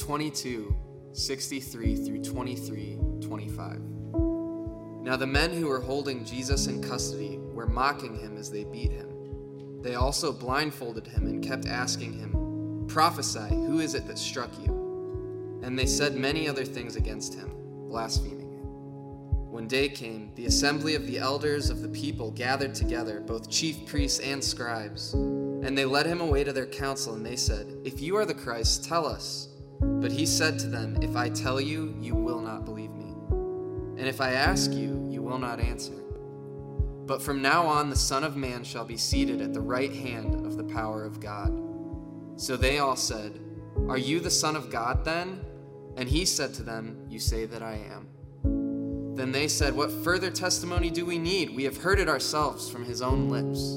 22, 63 through 23, 25. Now the men who were holding Jesus in custody were mocking him as they beat him. They also blindfolded him and kept asking him, Prophesy, who is it that struck you? And they said many other things against him, blaspheming him. When day came, the assembly of the elders of the people gathered together, both chief priests and scribes. And they led him away to their council, and they said, If you are the Christ, tell us. But he said to them, If I tell you, you will not believe me. And if I ask you, you will not answer. But from now on, the Son of Man shall be seated at the right hand of the power of God. So they all said, Are you the Son of God then? And he said to them, You say that I am. Then they said, What further testimony do we need? We have heard it ourselves from his own lips.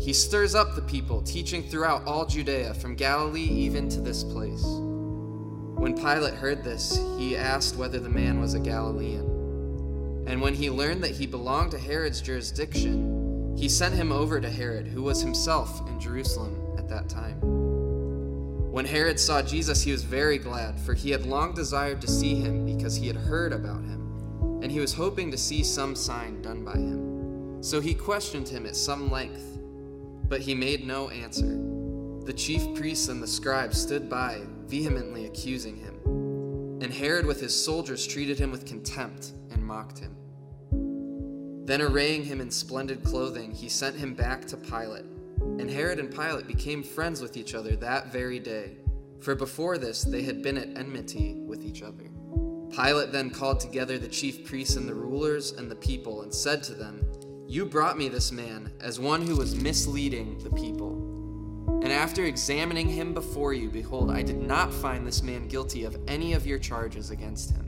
He stirs up the people, teaching throughout all Judea, from Galilee even to this place. When Pilate heard this, he asked whether the man was a Galilean. And when he learned that he belonged to Herod's jurisdiction, he sent him over to Herod, who was himself in Jerusalem at that time. When Herod saw Jesus, he was very glad, for he had long desired to see him because he had heard about him, and he was hoping to see some sign done by him. So he questioned him at some length, but he made no answer. The chief priests and the scribes stood by, vehemently accusing him. And Herod with his soldiers treated him with contempt and mocked him. Then, arraying him in splendid clothing, he sent him back to Pilate. And Herod and Pilate became friends with each other that very day, for before this they had been at enmity with each other. Pilate then called together the chief priests and the rulers and the people, and said to them, You brought me this man as one who was misleading the people. And after examining him before you, behold, I did not find this man guilty of any of your charges against him.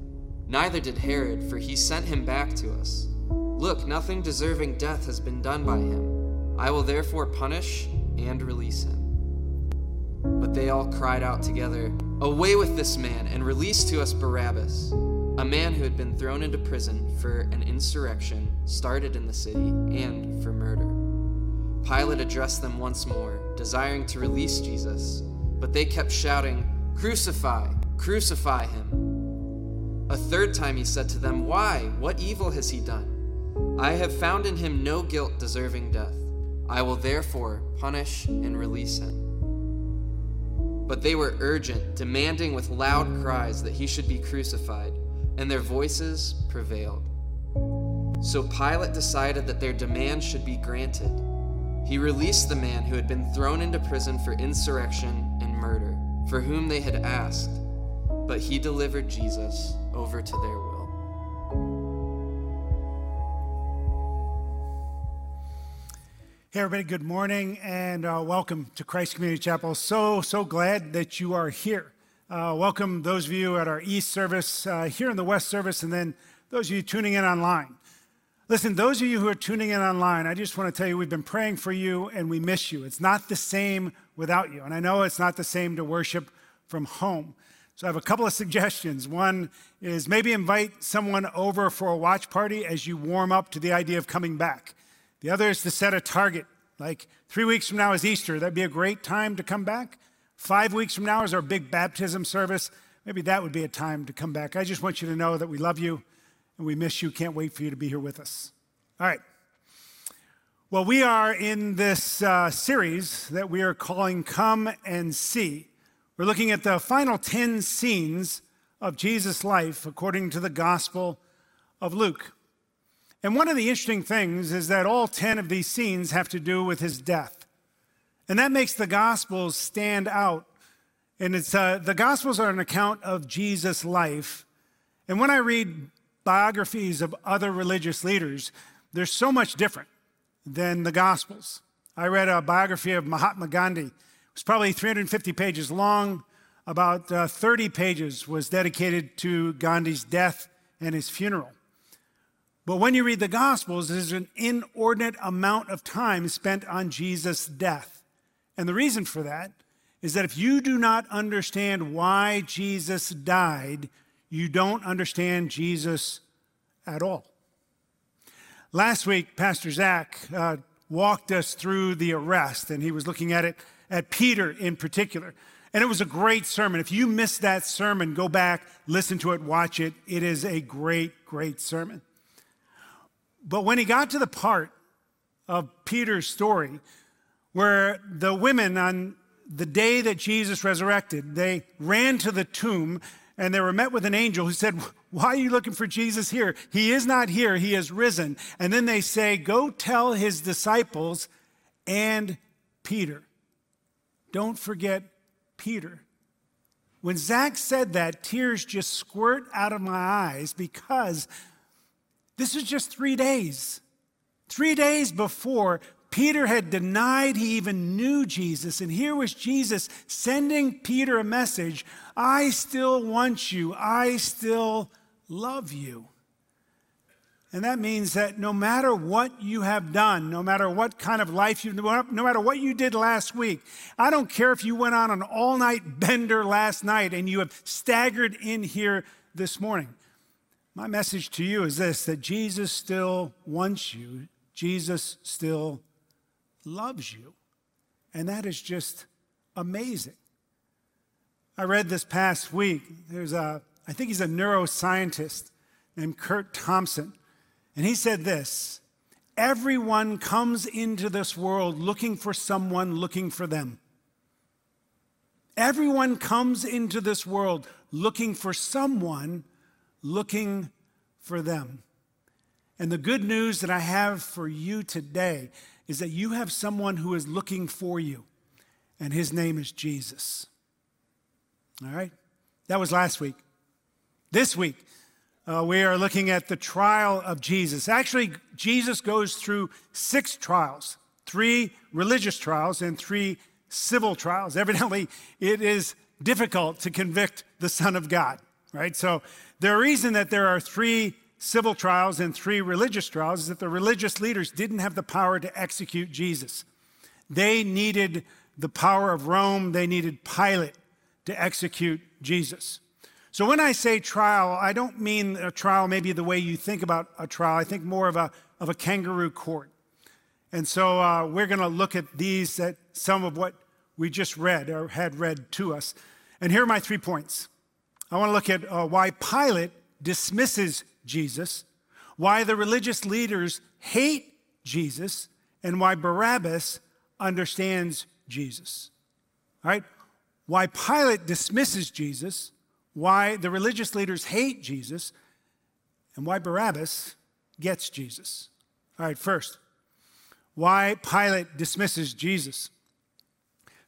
Neither did Herod, for he sent him back to us. Look, nothing deserving death has been done by him. I will therefore punish and release him. But they all cried out together, Away with this man, and release to us Barabbas, a man who had been thrown into prison for an insurrection started in the city and for murder. Pilate addressed them once more, desiring to release Jesus, but they kept shouting, Crucify! Crucify him! A third time he said to them, Why? What evil has he done? I have found in him no guilt deserving death. I will therefore punish and release him. But they were urgent, demanding with loud cries that he should be crucified, and their voices prevailed. So Pilate decided that their demand should be granted. He released the man who had been thrown into prison for insurrection and murder, for whom they had asked, but he delivered Jesus over to their will. Hey, everybody, good morning and uh, welcome to Christ Community Chapel. So, so glad that you are here. Uh, welcome those of you at our East service, uh, here in the West service, and then those of you tuning in online. Listen, those of you who are tuning in online, I just want to tell you we've been praying for you and we miss you. It's not the same without you. And I know it's not the same to worship from home. So I have a couple of suggestions. One is maybe invite someone over for a watch party as you warm up to the idea of coming back. The other is to set a target. Like three weeks from now is Easter. That'd be a great time to come back. Five weeks from now is our big baptism service. Maybe that would be a time to come back. I just want you to know that we love you and we miss you. Can't wait for you to be here with us. All right. Well, we are in this uh, series that we are calling Come and See. We're looking at the final 10 scenes of Jesus' life according to the Gospel of Luke. And one of the interesting things is that all 10 of these scenes have to do with his death. And that makes the Gospels stand out. And it's, uh, the Gospels are an account of Jesus' life. And when I read biographies of other religious leaders, they're so much different than the Gospels. I read a biography of Mahatma Gandhi. It was probably 350 pages long. about uh, 30 pages was dedicated to Gandhi's death and his funeral. But when you read the Gospels, there's an inordinate amount of time spent on Jesus' death. And the reason for that is that if you do not understand why Jesus died, you don't understand Jesus at all. Last week, Pastor Zach uh, walked us through the arrest, and he was looking at it at Peter in particular. And it was a great sermon. If you missed that sermon, go back, listen to it, watch it. It is a great, great sermon. But when he got to the part of Peter's story where the women on the day that Jesus resurrected, they ran to the tomb and they were met with an angel who said, Why are you looking for Jesus here? He is not here, he is risen. And then they say, Go tell his disciples and Peter. Don't forget Peter. When Zach said that, tears just squirt out of my eyes because this was just three days. Three days before, Peter had denied he even knew Jesus. And here was Jesus sending Peter a message I still want you, I still love you. And that means that no matter what you have done, no matter what kind of life you, no matter what you did last week, I don't care if you went on an all night bender last night and you have staggered in here this morning. My message to you is this that Jesus still wants you, Jesus still loves you. And that is just amazing. I read this past week, there's a, I think he's a neuroscientist named Curt Thompson, and he said this Everyone comes into this world looking for someone looking for them. Everyone comes into this world looking for someone looking for them. And the good news that I have for you today is that you have someone who is looking for you, and his name is Jesus. All right? That was last week. This week, uh, we are looking at the trial of Jesus. Actually, Jesus goes through six trials three religious trials and three civil trials. Evidently, it is difficult to convict the Son of God, right? So, the reason that there are three civil trials and three religious trials is that the religious leaders didn't have the power to execute Jesus. They needed the power of Rome, they needed Pilate to execute Jesus. So when I say trial, I don't mean a trial maybe the way you think about a trial. I think more of a, of a kangaroo court. And so uh, we're going to look at these, at some of what we just read or had read to us. And here are my three points. I want to look at uh, why Pilate dismisses Jesus, why the religious leaders hate Jesus, and why Barabbas understands Jesus. All right? Why Pilate dismisses Jesus, why the religious leaders hate Jesus, and why Barabbas gets Jesus. All right, first, why Pilate dismisses Jesus.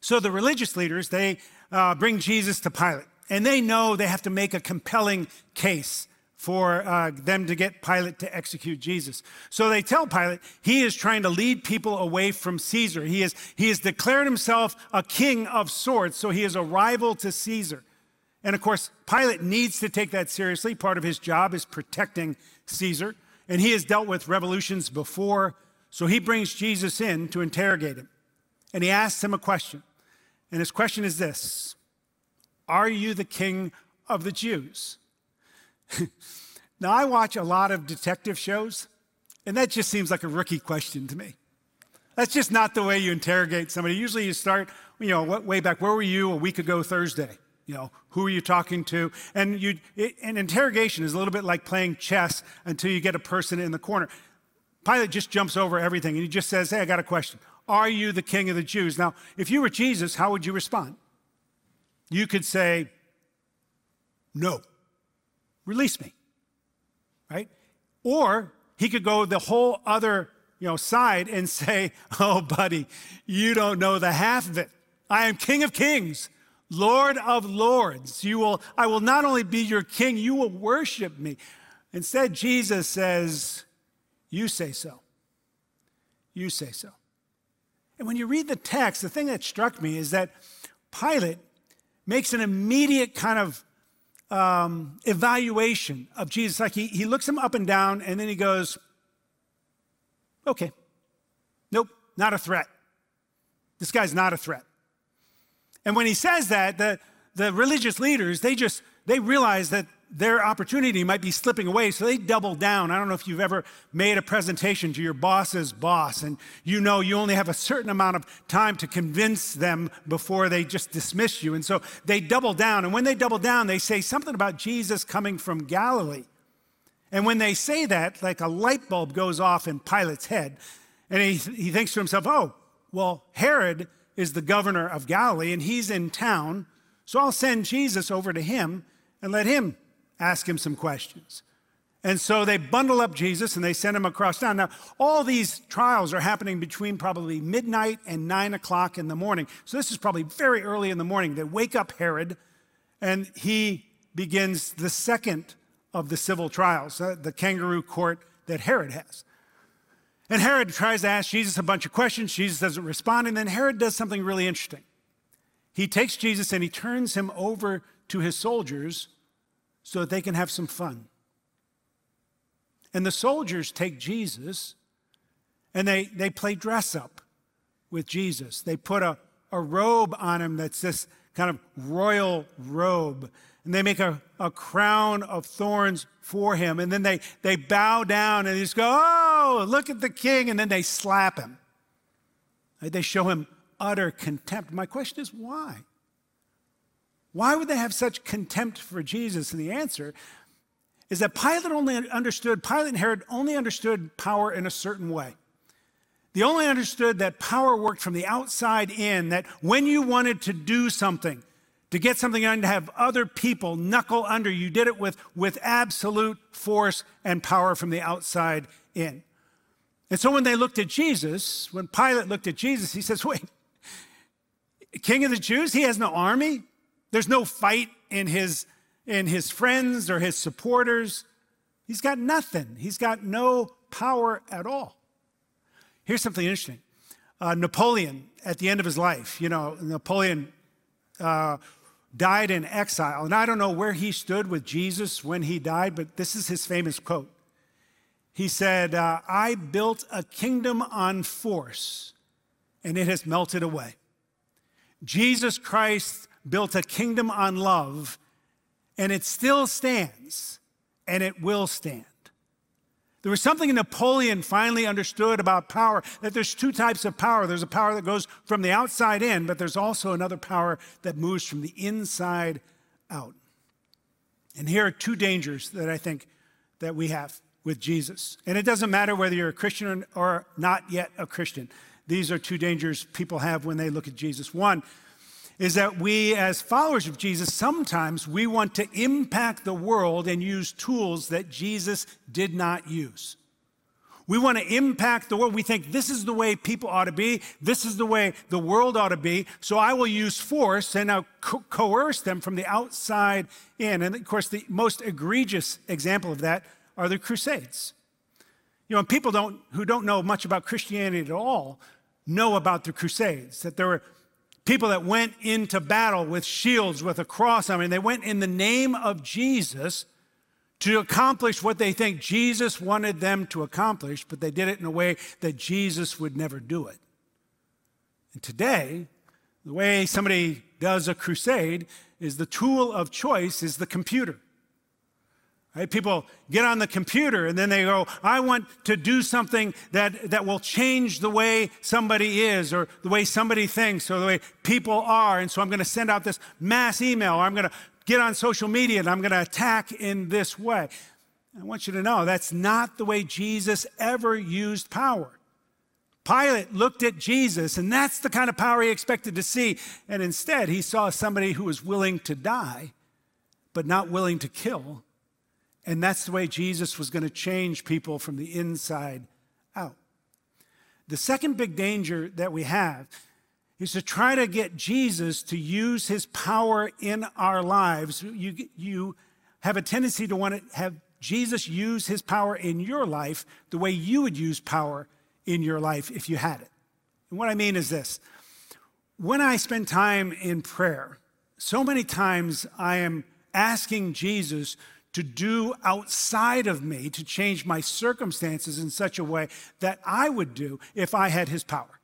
So the religious leaders, they uh, bring Jesus to Pilate, and they know they have to make a compelling case for uh, them to get Pilate to execute Jesus. So they tell Pilate he is trying to lead people away from Caesar. He, is, he has declared himself a king of sorts, so he is a rival to Caesar. And of course, Pilate needs to take that seriously. Part of his job is protecting Caesar. And he has dealt with revolutions before, so he brings Jesus in to interrogate him. And he asks him a question. And his question is this Are you the king of the Jews? now, I watch a lot of detective shows, and that just seems like a rookie question to me. That's just not the way you interrogate somebody. Usually you start, you know, way back, where were you a week ago Thursday? You know, who are you talking to? And you, it, an interrogation is a little bit like playing chess until you get a person in the corner. Pilate just jumps over everything and he just says, Hey, I got a question. Are you the king of the Jews? Now, if you were Jesus, how would you respond? You could say, No release me. Right? Or he could go the whole other you know, side and say, Oh, buddy, you don't know the half of it. I am King of Kings, Lord of Lords. You will, I will not only be your king, you will worship me. Instead, Jesus says, You say so. You say so. And when you read the text, the thing that struck me is that Pilate makes an immediate kind of um, evaluation of Jesus. Like he, he looks him up and down, and then he goes, Okay, nope, not a threat. This guy's not a threat. And when he says that, the, the religious leaders, they just, they realize that their opportunity might be slipping away, so they double down. I don't know if you've ever made a presentation to your boss's boss, and you know you only have a certain amount of time to convince them before they just dismiss you. And so they double down. And when they double down, they say something about Jesus coming from Galilee. And when they say that, like a light bulb goes off in Pilate's head, and he, he thinks to himself, oh, well, Herod is the governor of Galilee, and he's in town, so I'll send Jesus over to him and let him ask him some questions. And so they bundle up Jesus and they send him across town. Now, all these trials are happening between probably midnight and nine o'clock in the morning. So this is probably very early in the morning. They wake up Herod and he begins the second of the civil trials, uh, the kangaroo court that Herod has. And Herod tries to ask Jesus a bunch of questions. Jesus doesn't respond. And then Herod does something really interesting. He takes Jesus and he turns him over to his soldiers so that they can have some fun. And the soldiers take Jesus and they, they play dress up with Jesus. They put a, a robe on him that's this kind of royal robe. And they make a, a crown of thorns for him. And then they, they bow down and they just go, Oh, look at the king. And then they slap him. They show him utter contempt. My question is why? Why would they have such contempt for Jesus? And the answer is that Pilate only understood, Pilate and Herod only understood power in a certain way. They only understood that power worked from the outside in, that when you wanted to do something, to get something done, to have other people knuckle under, you did it with, with absolute force and power from the outside in. And so when they looked at Jesus, when Pilate looked at Jesus, he says, Wait, King of the Jews? He has no army? There's no fight in his, in his friends or his supporters. He's got nothing. He's got no power at all. Here's something interesting. Uh, Napoleon, at the end of his life, you know, Napoleon uh, died in exile. And I don't know where he stood with Jesus when he died, but this is his famous quote. He said, uh, I built a kingdom on force, and it has melted away. Jesus Christ built a kingdom on love, and it still stands, and it will stand. There was something Napoleon finally understood about power that there's two types of power. There's a power that goes from the outside in, but there's also another power that moves from the inside out. And here are two dangers that I think that we have with Jesus. And it doesn't matter whether you're a Christian or not yet a Christian. These are two dangers people have when they look at Jesus. One, is that we, as followers of Jesus, sometimes we want to impact the world and use tools that Jesus did not use. We want to impact the world. We think this is the way people ought to be. This is the way the world ought to be. So I will use force and I'll co- coerce them from the outside in. And of course, the most egregious example of that are the Crusades. You know, people don't, who don't know much about Christianity at all know about the Crusades, that there were people that went into battle with shields, with a cross. I mean, they went in the name of Jesus to accomplish what they think Jesus wanted them to accomplish, but they did it in a way that Jesus would never do it. And today, the way somebody does a crusade is the tool of choice is the computer. Right? People get on the computer and then they go, I want to do something that, that will change the way somebody is or the way somebody thinks or the way people are. And so I'm going to send out this mass email or I'm going to get on social media and I'm going to attack in this way. I want you to know that's not the way Jesus ever used power. Pilate looked at Jesus, and that's the kind of power he expected to see. And instead, he saw somebody who was willing to die, but not willing to kill and that's the way Jesus was going to change people from the inside out. The second big danger that we have is to try to get Jesus to use his power in our lives. You, you have a tendency to want to have Jesus use his power in your life the way you would use power in your life if you had it. And what I mean is this when I spend time in prayer, so many times I am asking Jesus to do outside of me to change my circumstances in such a way that I would do if I had his power.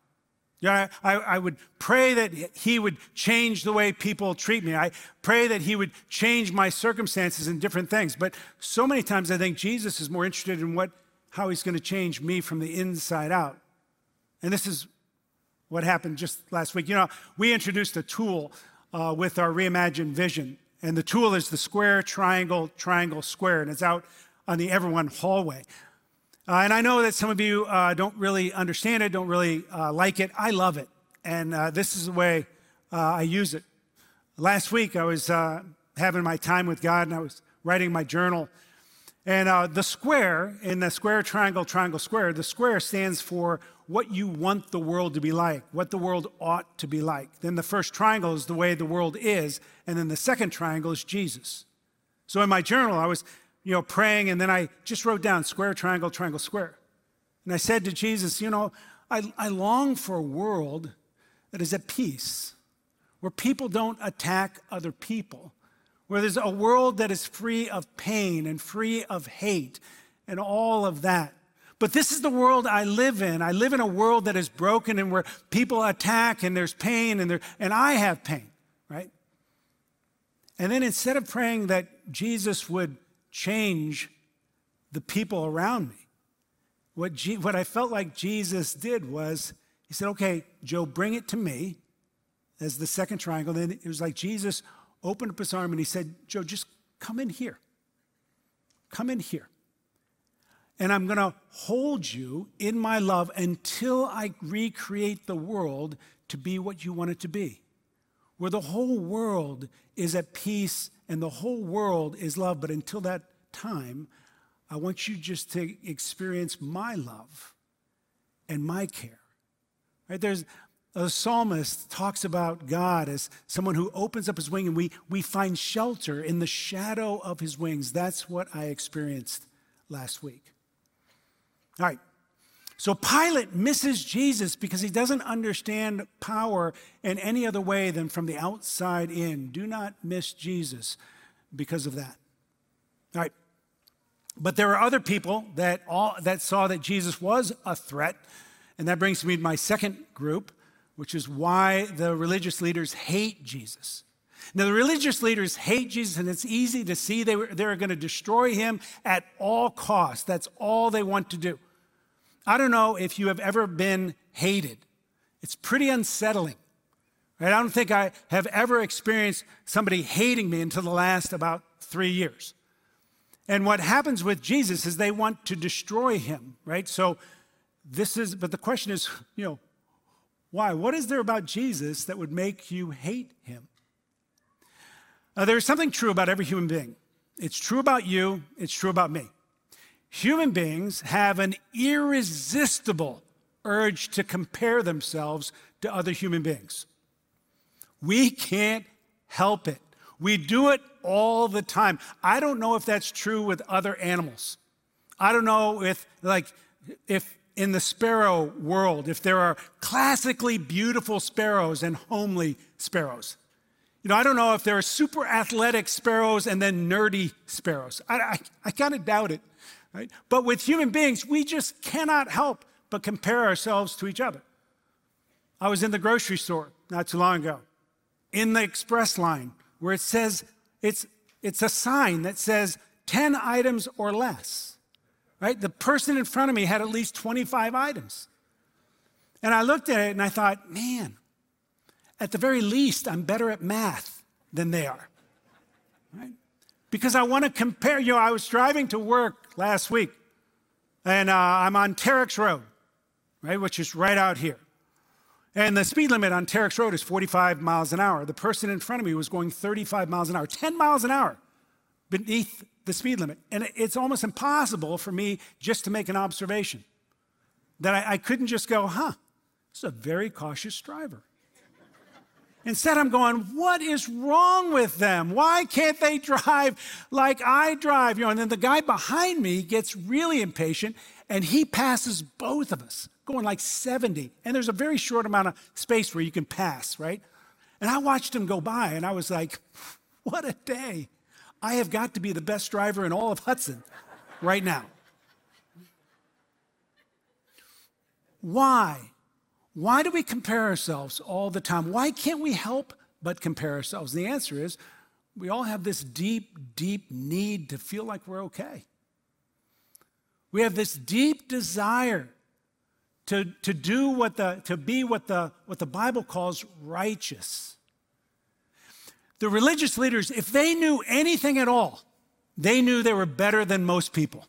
Yeah, I, I would pray that he would change the way people treat me. I pray that he would change my circumstances and different things. But so many times I think Jesus is more interested in what, how he's going to change me from the inside out. And this is what happened just last week. You know, we introduced a tool uh, with our reimagined vision. And the tool is the square, triangle, triangle, square. And it's out on the Everyone hallway. Uh, and I know that some of you uh, don't really understand it, don't really uh, like it. I love it. And uh, this is the way uh, I use it. Last week, I was uh, having my time with God and I was writing my journal. And the square, in the square, triangle, triangle, square, the square stands for what you want the world to be like, what the world ought to be like. Then the first triangle is the way the world is. And then the second triangle is Jesus. So in my journal, I was you know, praying, and then I just wrote down square, triangle, triangle, square. And I said to Jesus, you know, I, I long for a world that is at peace, where people don't attack other people, where there's a world that is free of pain and free of hate and all of that. But this is the world I live in. I live in a world that is broken and where people attack and there's pain and, there, and I have pain, right? And then instead of praying that Jesus would change the people around me. What, what I felt like Jesus did was, he said, okay, Joe, bring it to me as the second triangle. Then it was like Jesus opened up his arm and he said, Joe, just come in here. Come in here. And I'm going to hold you in my love until I recreate the world to be what you want it to be, where the whole world is at peace and the whole world is love. But until that time, I want you just to experience my love and my care. Right? There's a psalmist talks about God as someone who opens up his wing and we, we find shelter in the shadow of his wings. That's what I experienced last week. All right. So Pilate misses Jesus because he doesn't understand power in any other way than from the outside in. Do not miss Jesus because of that. All right. But there are other people that, all, that saw that Jesus was a threat. And that brings me to my second group, which is why the religious leaders hate Jesus. Now, the religious leaders hate Jesus, and it's easy to see they they're going to destroy him at all costs. That's all they want to do. I don't know if you have ever been hated. It's pretty unsettling. Right? I don't think I have ever experienced somebody hating me until the last about three years. And what happens with Jesus is they want to destroy him, right? So this is, but the question is, you know, why? What is there about Jesus that would make you hate him? Uh, there's something true about every human being. It's true about you, it's true about me human beings have an irresistible urge to compare themselves to other human beings. We can't help it. We do it all the time. I don't know if that's true with other animals. I don't know if, like, if in the sparrow world, if there are classically beautiful sparrows and homely sparrows. You know, I don't know if there are super athletic sparrows and then nerdy sparrows. I, I, I kind of doubt it. Right? But with human beings, we just cannot help but compare ourselves to each other. I was in the grocery store not too long ago, in the express line, where it says, it's, it's a sign that says 10 items or less. Right? The person in front of me had at least 25 items. And I looked at it and I thought, man, at the very least, I'm better at math than they are. Right? because I want to compare. You know, I was driving to work last week, and uh, I'm on Terex Road, right, which is right out here. And the speed limit on Terex Road is 45 miles an hour. The person in front of me was going 35 miles an hour, 10 miles an hour beneath the speed limit. And it's almost impossible for me just to make an observation that I, I couldn't just go, huh, this is a very cautious driver. Instead, I'm going, what is wrong with them? Why can't they drive like I drive? You know, and then the guy behind me gets really impatient and he passes both of us, going like 70. And there's a very short amount of space where you can pass, right? And I watched him go by and I was like, what a day. I have got to be the best driver in all of Hudson right now. Why? Why do we compare ourselves all the time? Why can't we help but compare ourselves? And the answer is we all have this deep, deep need to feel like we're okay. We have this deep desire to, to do what the, to be what the, what the Bible calls righteous. The religious leaders, if they knew anything at all, they knew they were better than most people.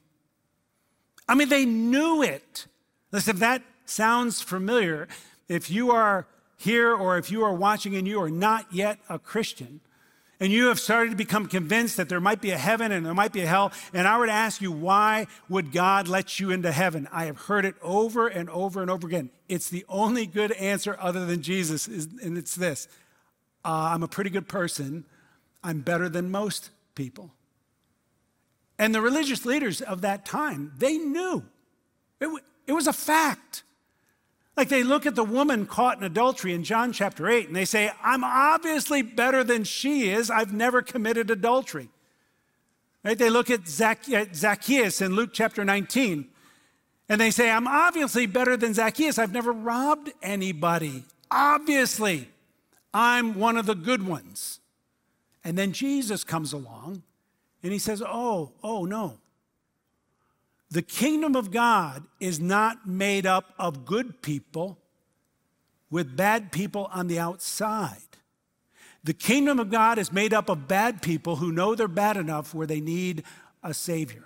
I mean, they knew it. Listen, if that sounds familiar, if you are here or if you are watching and you are not yet a Christian, and you have started to become convinced that there might be a heaven and there might be a hell, and I were to ask you, why would God let you into heaven? I have heard it over and over and over again. It's the only good answer other than Jesus, and it's this uh, I'm a pretty good person. I'm better than most people. And the religious leaders of that time, they knew. It, w- it was a fact. Like they look at the woman caught in adultery in John chapter 8 and they say, I'm obviously better than she is. I've never committed adultery. Right? They look at Zacchaeus in Luke chapter 19 and they say, I'm obviously better than Zacchaeus. I've never robbed anybody. Obviously, I'm one of the good ones. And then Jesus comes along and he says, Oh, oh, no. The kingdom of God is not made up of good people with bad people on the outside. The kingdom of God is made up of bad people who know they're bad enough where they need a savior.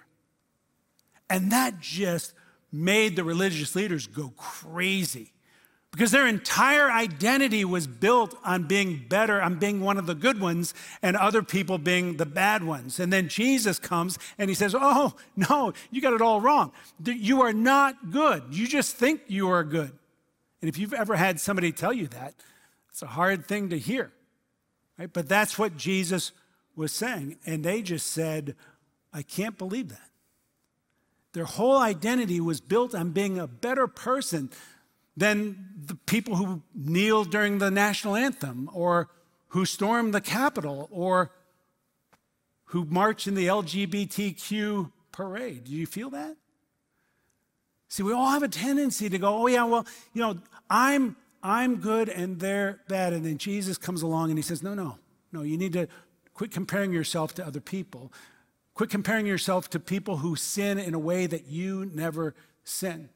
And that just made the religious leaders go crazy because their entire identity was built on being better, on being one of the good ones, and other people being the bad ones. And then Jesus comes and he says, Oh, no, you got it all wrong. You are not good. You just think you are good. And if you've ever had somebody tell you that, it's a hard thing to hear. Right? But that's what Jesus was saying. And they just said, I can't believe that. Their whole identity was built on being a better person than the people who kneeled during the national anthem or who stormed the Capitol or who marched in the LGBTQ parade. Do you feel that? See, we all have a tendency to go, oh, yeah, well, you know, I'm, I'm good and they're bad. And then Jesus comes along and he says, no, no, no, you need to quit comparing yourself to other people. Quit comparing yourself to people who sin in a way that you never sin.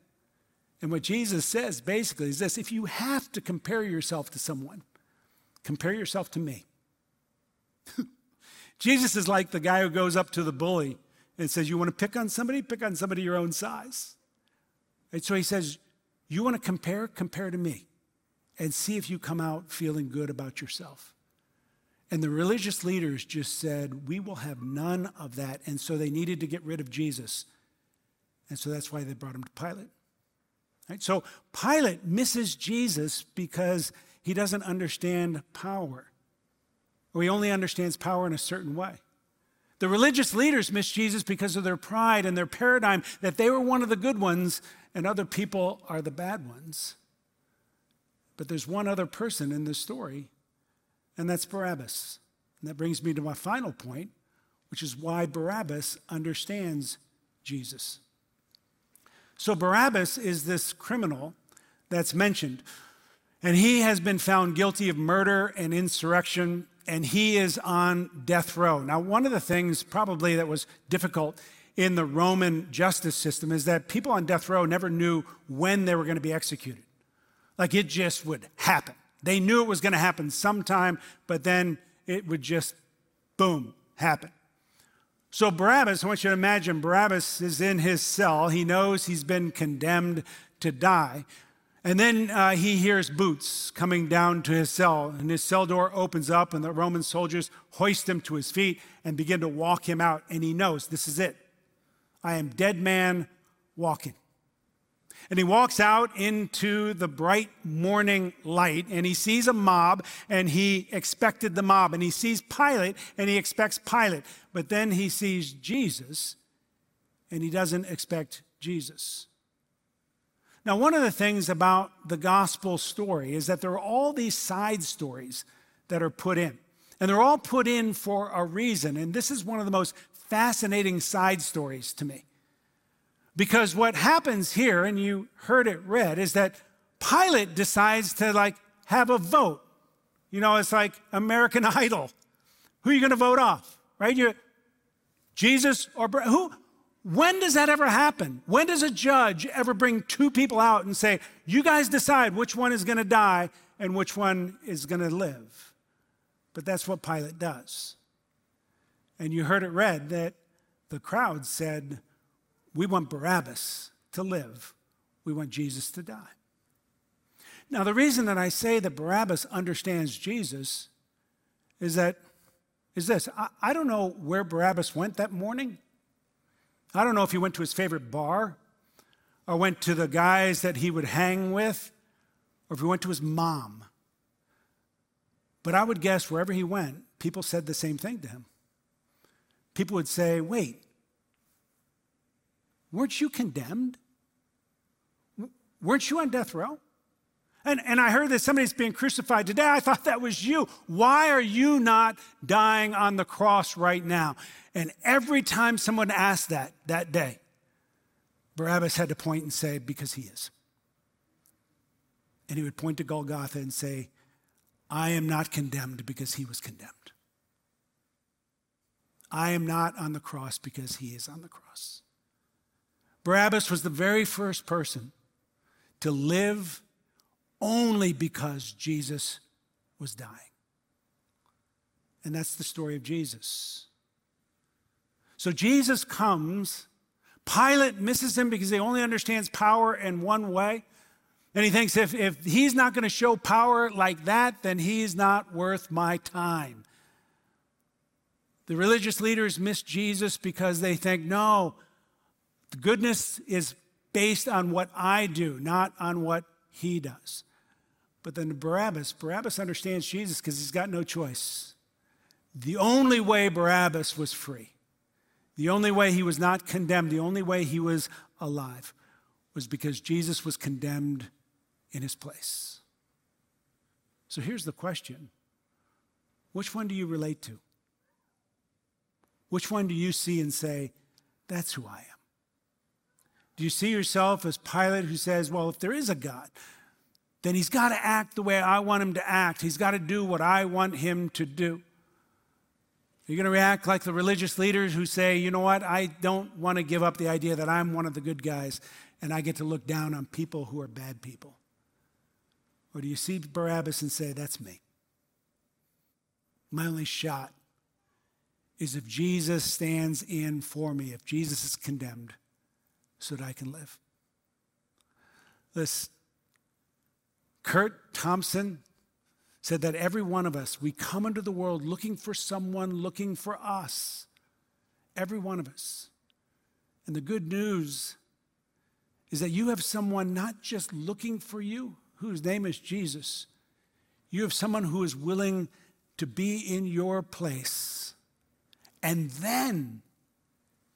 And what Jesus says basically is this if you have to compare yourself to someone, compare yourself to me. Jesus is like the guy who goes up to the bully and says, You want to pick on somebody? Pick on somebody your own size. And so he says, You want to compare? Compare to me and see if you come out feeling good about yourself. And the religious leaders just said, We will have none of that. And so they needed to get rid of Jesus. And so that's why they brought him to Pilate. Right? So Pilate misses Jesus because he doesn't understand power, or he only understands power in a certain way. The religious leaders miss Jesus because of their pride and their paradigm that they were one of the good ones and other people are the bad ones. But there's one other person in this story, and that's Barabbas. And that brings me to my final point, which is why Barabbas understands Jesus. So Barabbas is this criminal that's mentioned. And he has been found guilty of murder and insurrection, and he is on death row. Now, one of the things probably that was difficult in the Roman justice system is that people on death row never knew when they were going to be executed. Like it just would happen. They knew it was going to happen sometime, but then it would just, boom, happen. So, Barabbas, I want you to imagine Barabbas is in his cell. He knows he's been condemned to die. And then uh, he hears boots coming down to his cell, and his cell door opens up, and the Roman soldiers hoist him to his feet and begin to walk him out. And he knows this is it. I am dead man walking. And he walks out into the bright morning light and he sees a mob and he expected the mob. And he sees Pilate and he expects Pilate. But then he sees Jesus and he doesn't expect Jesus. Now, one of the things about the gospel story is that there are all these side stories that are put in. And they're all put in for a reason. And this is one of the most fascinating side stories to me. Because what happens here, and you heard it read, is that Pilate decides to like have a vote. You know, it's like American Idol. Who are you going to vote off? Right? You, Jesus or who? When does that ever happen? When does a judge ever bring two people out and say, "You guys decide which one is going to die and which one is going to live"? But that's what Pilate does. And you heard it read that the crowd said, "We want Barabbas to live. We want Jesus to die." Now, the reason that I say that Barabbas understands Jesus is that is this. I, I don't know where Barabbas went that morning. I don't know if he went to his favorite bar or went to the guys that he would hang with or if he went to his mom. But I would guess wherever he went, people said the same thing to him. People would say, Wait, weren't you condemned? Weren't you on death row? And, and I heard that somebody's being crucified today. I thought that was you. Why are you not dying on the cross right now? And every time someone asked that that day, Barabbas had to point and say, Because he is. And he would point to Golgotha and say, I am not condemned because he was condemned. I am not on the cross because he is on the cross. Barabbas was the very first person to live only because Jesus was dying. And that's the story of Jesus. So Jesus comes. Pilate misses him because he only understands power in one way. And he thinks if, if he's not going to show power like that, then he's not worth my time. The religious leaders miss Jesus because they think, no, the goodness is based on what I do, not on what he does. But then Barabbas, Barabbas understands Jesus because he's got no choice. The only way Barabbas was free, the only way he was not condemned, the only way he was alive was because Jesus was condemned in his place. So here's the question Which one do you relate to? Which one do you see and say, That's who I am? Do you see yourself as Pilate who says, Well, if there is a God, then he's got to act the way I want him to act. He's got to do what I want him to do. Are You're going to react like the religious leaders who say, you know what, I don't want to give up the idea that I'm one of the good guys and I get to look down on people who are bad people. Or do you see Barabbas and say, that's me? My only shot is if Jesus stands in for me, if Jesus is condemned, so that I can live. This Curt Thompson said that every one of us, we come into the world looking for someone looking for us. Every one of us. And the good news is that you have someone not just looking for you, whose name is Jesus. You have someone who is willing to be in your place and then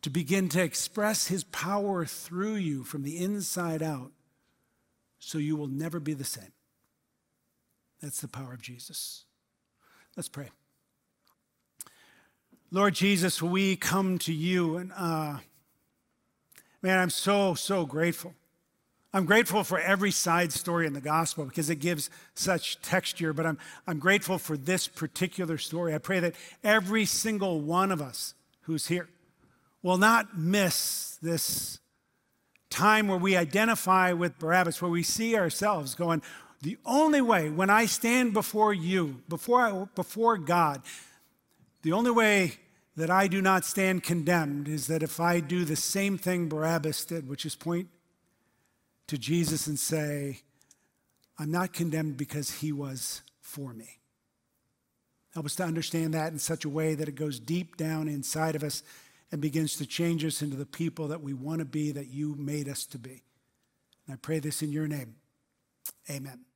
to begin to express his power through you from the inside out so you will never be the same. That's the power of Jesus. Let's pray. Lord Jesus, we come to you, and uh, man, I'm so, so grateful. I'm grateful for every side story in the gospel because it gives such texture, but I'm, I'm grateful for this particular story. I pray that every single one of us who's here will not miss this time where we identify with Barabbas, where we see ourselves going, the only way, when I stand before you, before, I, before God, the only way that I do not stand condemned is that if I do the same thing Barabbas did, which is point to Jesus and say, I'm not condemned because he was for me. Help us to understand that in such a way that it goes deep down inside of us and begins to change us into the people that we want to be, that you made us to be. And I pray this in your name. Amen.